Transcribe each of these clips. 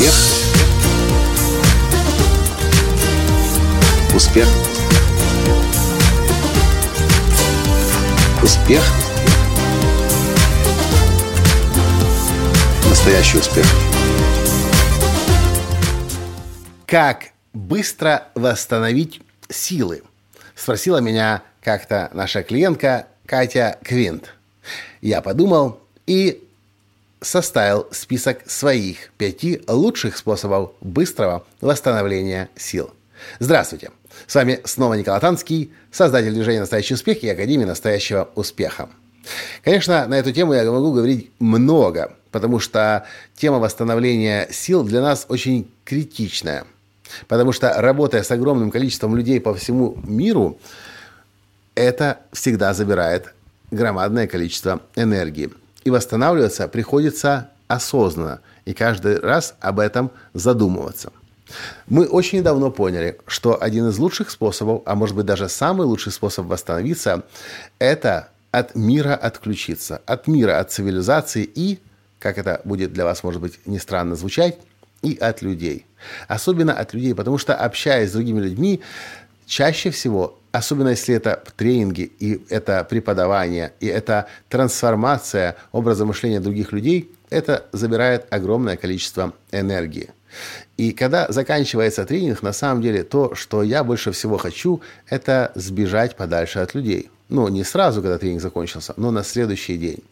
Успех. Успех. Успех. Настоящий успех. Как быстро восстановить силы? Спросила меня как-то наша клиентка Катя Квинт. Я подумал и составил список своих пяти лучших способов быстрого восстановления сил. Здравствуйте! С вами снова Николай Танский, создатель движения «Настоящий успех» и Академии «Настоящего успеха». Конечно, на эту тему я могу говорить много, потому что тема восстановления сил для нас очень критичная. Потому что работая с огромным количеством людей по всему миру, это всегда забирает громадное количество энергии. И восстанавливаться приходится осознанно и каждый раз об этом задумываться. Мы очень давно поняли, что один из лучших способов, а может быть даже самый лучший способ восстановиться, это от мира отключиться, от мира, от цивилизации и, как это будет для вас, может быть, не странно звучать, и от людей. Особенно от людей, потому что общаясь с другими людьми, чаще всего особенно если это тренинги, и это преподавание, и это трансформация образа мышления других людей, это забирает огромное количество энергии. И когда заканчивается тренинг, на самом деле то, что я больше всего хочу, это сбежать подальше от людей. Ну, не сразу, когда тренинг закончился, но на следующий день.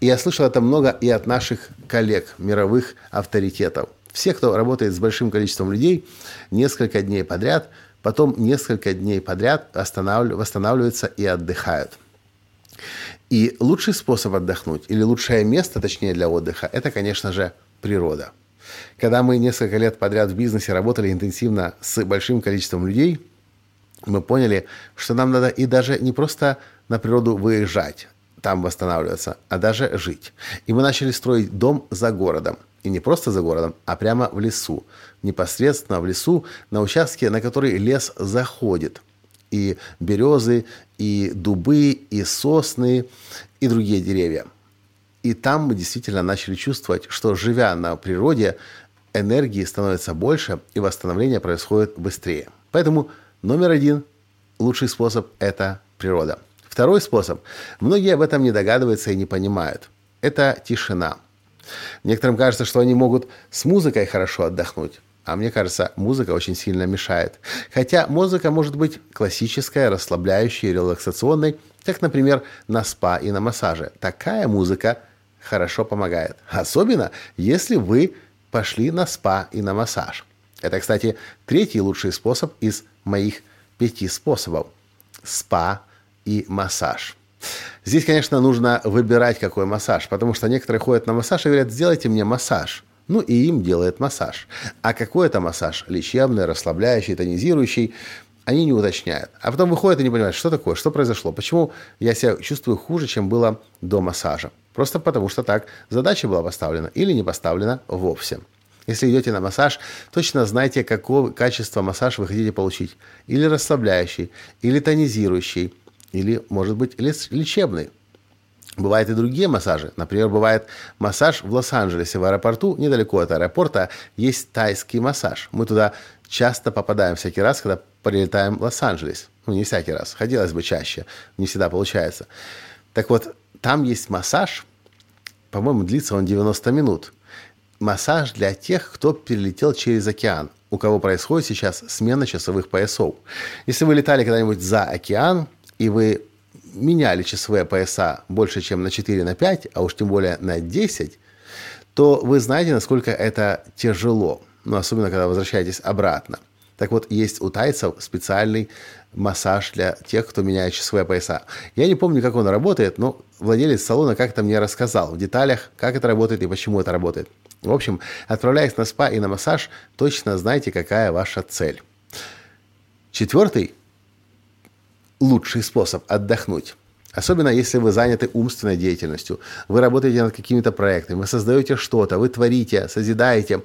И я слышал это много и от наших коллег, мировых авторитетов. Все, кто работает с большим количеством людей, несколько дней подряд – потом несколько дней подряд восстанавливаются и отдыхают. И лучший способ отдохнуть, или лучшее место, точнее, для отдыха, это, конечно же, природа. Когда мы несколько лет подряд в бизнесе работали интенсивно с большим количеством людей, мы поняли, что нам надо и даже не просто на природу выезжать, там восстанавливаться, а даже жить. И мы начали строить дом за городом. И не просто за городом, а прямо в лесу. Непосредственно в лесу, на участке, на который лес заходит. И березы, и дубы, и сосны, и другие деревья. И там мы действительно начали чувствовать, что живя на природе, энергии становится больше, и восстановление происходит быстрее. Поэтому номер один лучший способ – это природа. Второй способ. Многие об этом не догадываются и не понимают. Это тишина – Некоторым кажется, что они могут с музыкой хорошо отдохнуть. А мне кажется, музыка очень сильно мешает. Хотя музыка может быть классическая, расслабляющая, релаксационной, как, например, на спа и на массаже. Такая музыка хорошо помогает. Особенно, если вы пошли на спа и на массаж. Это, кстати, третий лучший способ из моих пяти способов. Спа и массаж. Здесь, конечно, нужно выбирать, какой массаж, потому что некоторые ходят на массаж и говорят, сделайте мне массаж. Ну и им делает массаж. А какой это массаж? Лечебный, расслабляющий, тонизирующий? Они не уточняют. А потом выходят и не понимают, что такое, что произошло, почему я себя чувствую хуже, чем было до массажа. Просто потому что так задача была поставлена или не поставлена вовсе. Если идете на массаж, точно знайте, какого качества массаж вы хотите получить. Или расслабляющий, или тонизирующий, или, может быть, лечебный. Бывают и другие массажи. Например, бывает массаж в Лос-Анджелесе, в аэропорту, недалеко от аэропорта, есть тайский массаж. Мы туда часто попадаем всякий раз, когда прилетаем в Лос-Анджелес. Ну, не всякий раз. Хотелось бы чаще. Не всегда получается. Так вот, там есть массаж, по-моему, длится он 90 минут. Массаж для тех, кто перелетел через океан, у кого происходит сейчас смена часовых поясов. Если вы летали когда-нибудь за океан, и вы меняли часовые пояса больше, чем на 4, на 5, а уж тем более на 10, то вы знаете, насколько это тяжело. Ну, особенно, когда возвращаетесь обратно. Так вот, есть у тайцев специальный массаж для тех, кто меняет часовые пояса. Я не помню, как он работает, но владелец салона как-то мне рассказал в деталях, как это работает и почему это работает. В общем, отправляясь на спа и на массаж, точно знаете, какая ваша цель. Четвертый лучший способ отдохнуть. Особенно если вы заняты умственной деятельностью, вы работаете над какими-то проектами, вы создаете что-то, вы творите, созидаете.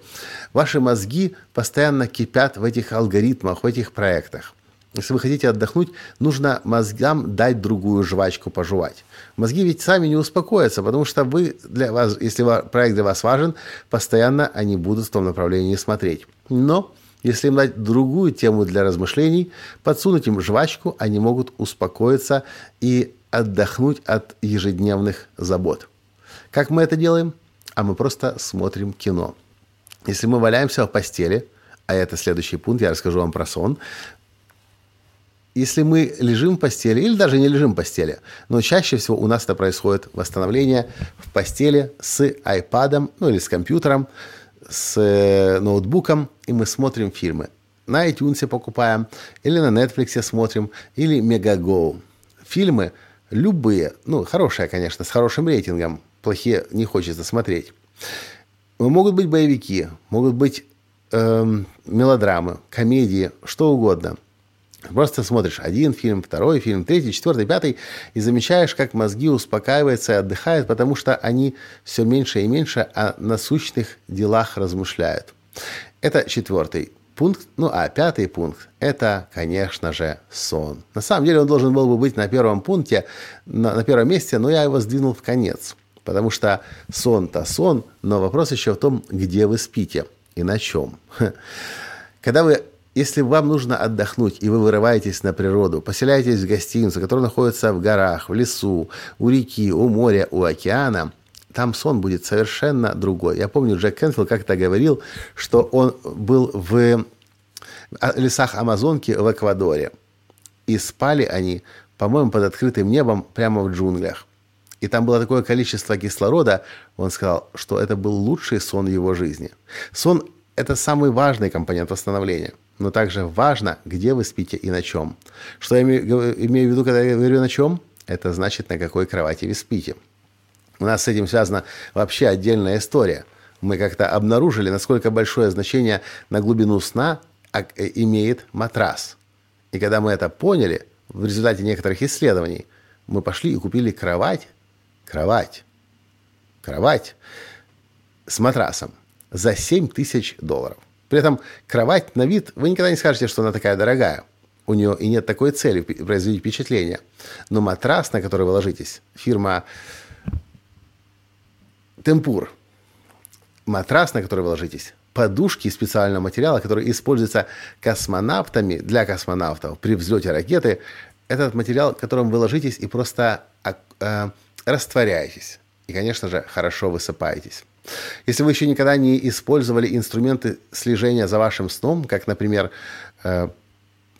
Ваши мозги постоянно кипят в этих алгоритмах, в этих проектах. Если вы хотите отдохнуть, нужно мозгам дать другую жвачку пожевать. Мозги ведь сами не успокоятся, потому что вы для вас, если проект для вас важен, постоянно они будут в том направлении смотреть. Но если им дать другую тему для размышлений, подсунуть им жвачку, они могут успокоиться и отдохнуть от ежедневных забот. Как мы это делаем? А мы просто смотрим кино. Если мы валяемся в постели, а это следующий пункт, я расскажу вам про сон, если мы лежим в постели, или даже не лежим в постели, но чаще всего у нас это происходит восстановление в постели с iPad, ну или с компьютером, с э, ноутбуком, и мы смотрим фильмы. На iTunes покупаем, или на Netflix смотрим, или Megago. Фильмы любые, ну, хорошие, конечно, с хорошим рейтингом, плохие не хочется смотреть. Могут быть боевики, могут быть эм, мелодрамы, комедии, что угодно – Просто смотришь один фильм, второй фильм, третий, четвертый, пятый, и замечаешь, как мозги успокаиваются и отдыхают, потому что они все меньше и меньше о насущных делах размышляют. Это четвертый пункт. Ну, а пятый пункт – это, конечно же, сон. На самом деле он должен был бы быть на первом пункте, на, на первом месте, но я его сдвинул в конец. Потому что сон-то сон, но вопрос еще в том, где вы спите и на чем. Когда вы если вам нужно отдохнуть, и вы вырываетесь на природу, поселяетесь в гостиницу, которая находится в горах, в лесу, у реки, у моря, у океана, там сон будет совершенно другой. Я помню, Джек Кенфилд как-то говорил, что он был в лесах Амазонки в Эквадоре. И спали они, по-моему, под открытым небом прямо в джунглях. И там было такое количество кислорода, он сказал, что это был лучший сон его жизни. Сон – это самый важный компонент восстановления но также важно, где вы спите и на чем. Что я имею, в виду, когда я говорю на чем? Это значит, на какой кровати вы спите. У нас с этим связана вообще отдельная история. Мы как-то обнаружили, насколько большое значение на глубину сна э, имеет матрас. И когда мы это поняли, в результате некоторых исследований, мы пошли и купили кровать, кровать, кровать с матрасом за 7 тысяч долларов. При этом кровать на вид, вы никогда не скажете, что она такая дорогая. У нее и нет такой цели производить впечатление. Но матрас, на который вы ложитесь, фирма Темпур, матрас, на который вы ложитесь, подушки из специального материала, который используется космонавтами для космонавтов при взлете ракеты. Этот материал, которым вы ложитесь и просто э, растворяетесь. И, конечно же, хорошо высыпаетесь. Если вы еще никогда не использовали инструменты слежения за вашим сном, как, например, э,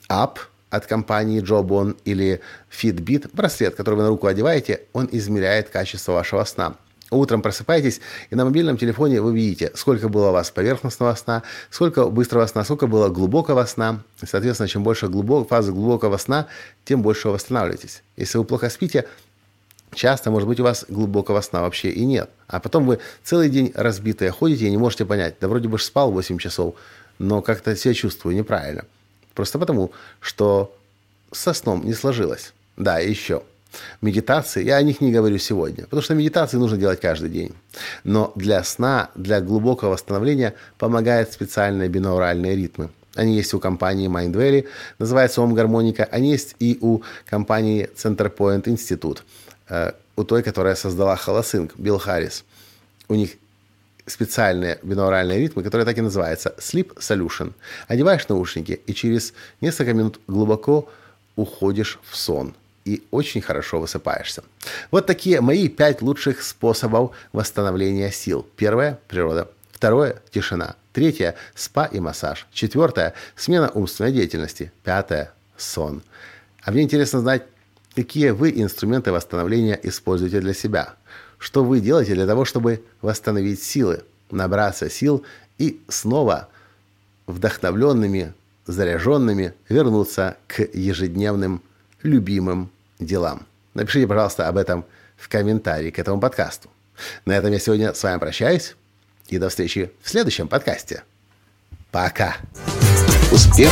App от компании Jobon или Fitbit, браслет, который вы на руку одеваете, он измеряет качество вашего сна. Утром просыпаетесь, и на мобильном телефоне вы видите, сколько было у вас поверхностного сна, сколько быстрого сна, сколько было глубокого сна. Соответственно, чем больше глубок, фазы глубокого сна, тем больше вы восстанавливаетесь. Если вы плохо спите, Часто, может быть, у вас глубокого сна вообще и нет. А потом вы целый день разбитые ходите и не можете понять, да вроде бы спал 8 часов, но как-то себя чувствую неправильно. Просто потому, что со сном не сложилось. Да, и еще. Медитации, я о них не говорю сегодня, потому что медитации нужно делать каждый день. Но для сна, для глубокого восстановления помогают специальные бинауральные ритмы. Они есть у компании Mindvalley, называется Ом Гармоника. Они есть и у компании Centerpoint Institute. Э, у той, которая создала Холосинг, Билл Харрис. У них специальные бинауральные ритмы, которые так и называются Sleep Solution. Одеваешь наушники и через несколько минут глубоко уходишь в сон и очень хорошо высыпаешься. Вот такие мои пять лучших способов восстановления сил. Первое – природа. Второе – тишина. Третье – спа и массаж. Четвертое – смена умственной деятельности. Пятое – сон. А мне интересно знать, Какие вы инструменты восстановления используете для себя? Что вы делаете для того, чтобы восстановить силы, набраться сил и снова вдохновленными, заряженными вернуться к ежедневным любимым делам? Напишите, пожалуйста, об этом в комментарии к этому подкасту. На этом я сегодня с вами прощаюсь и до встречи в следующем подкасте. Пока. Успех!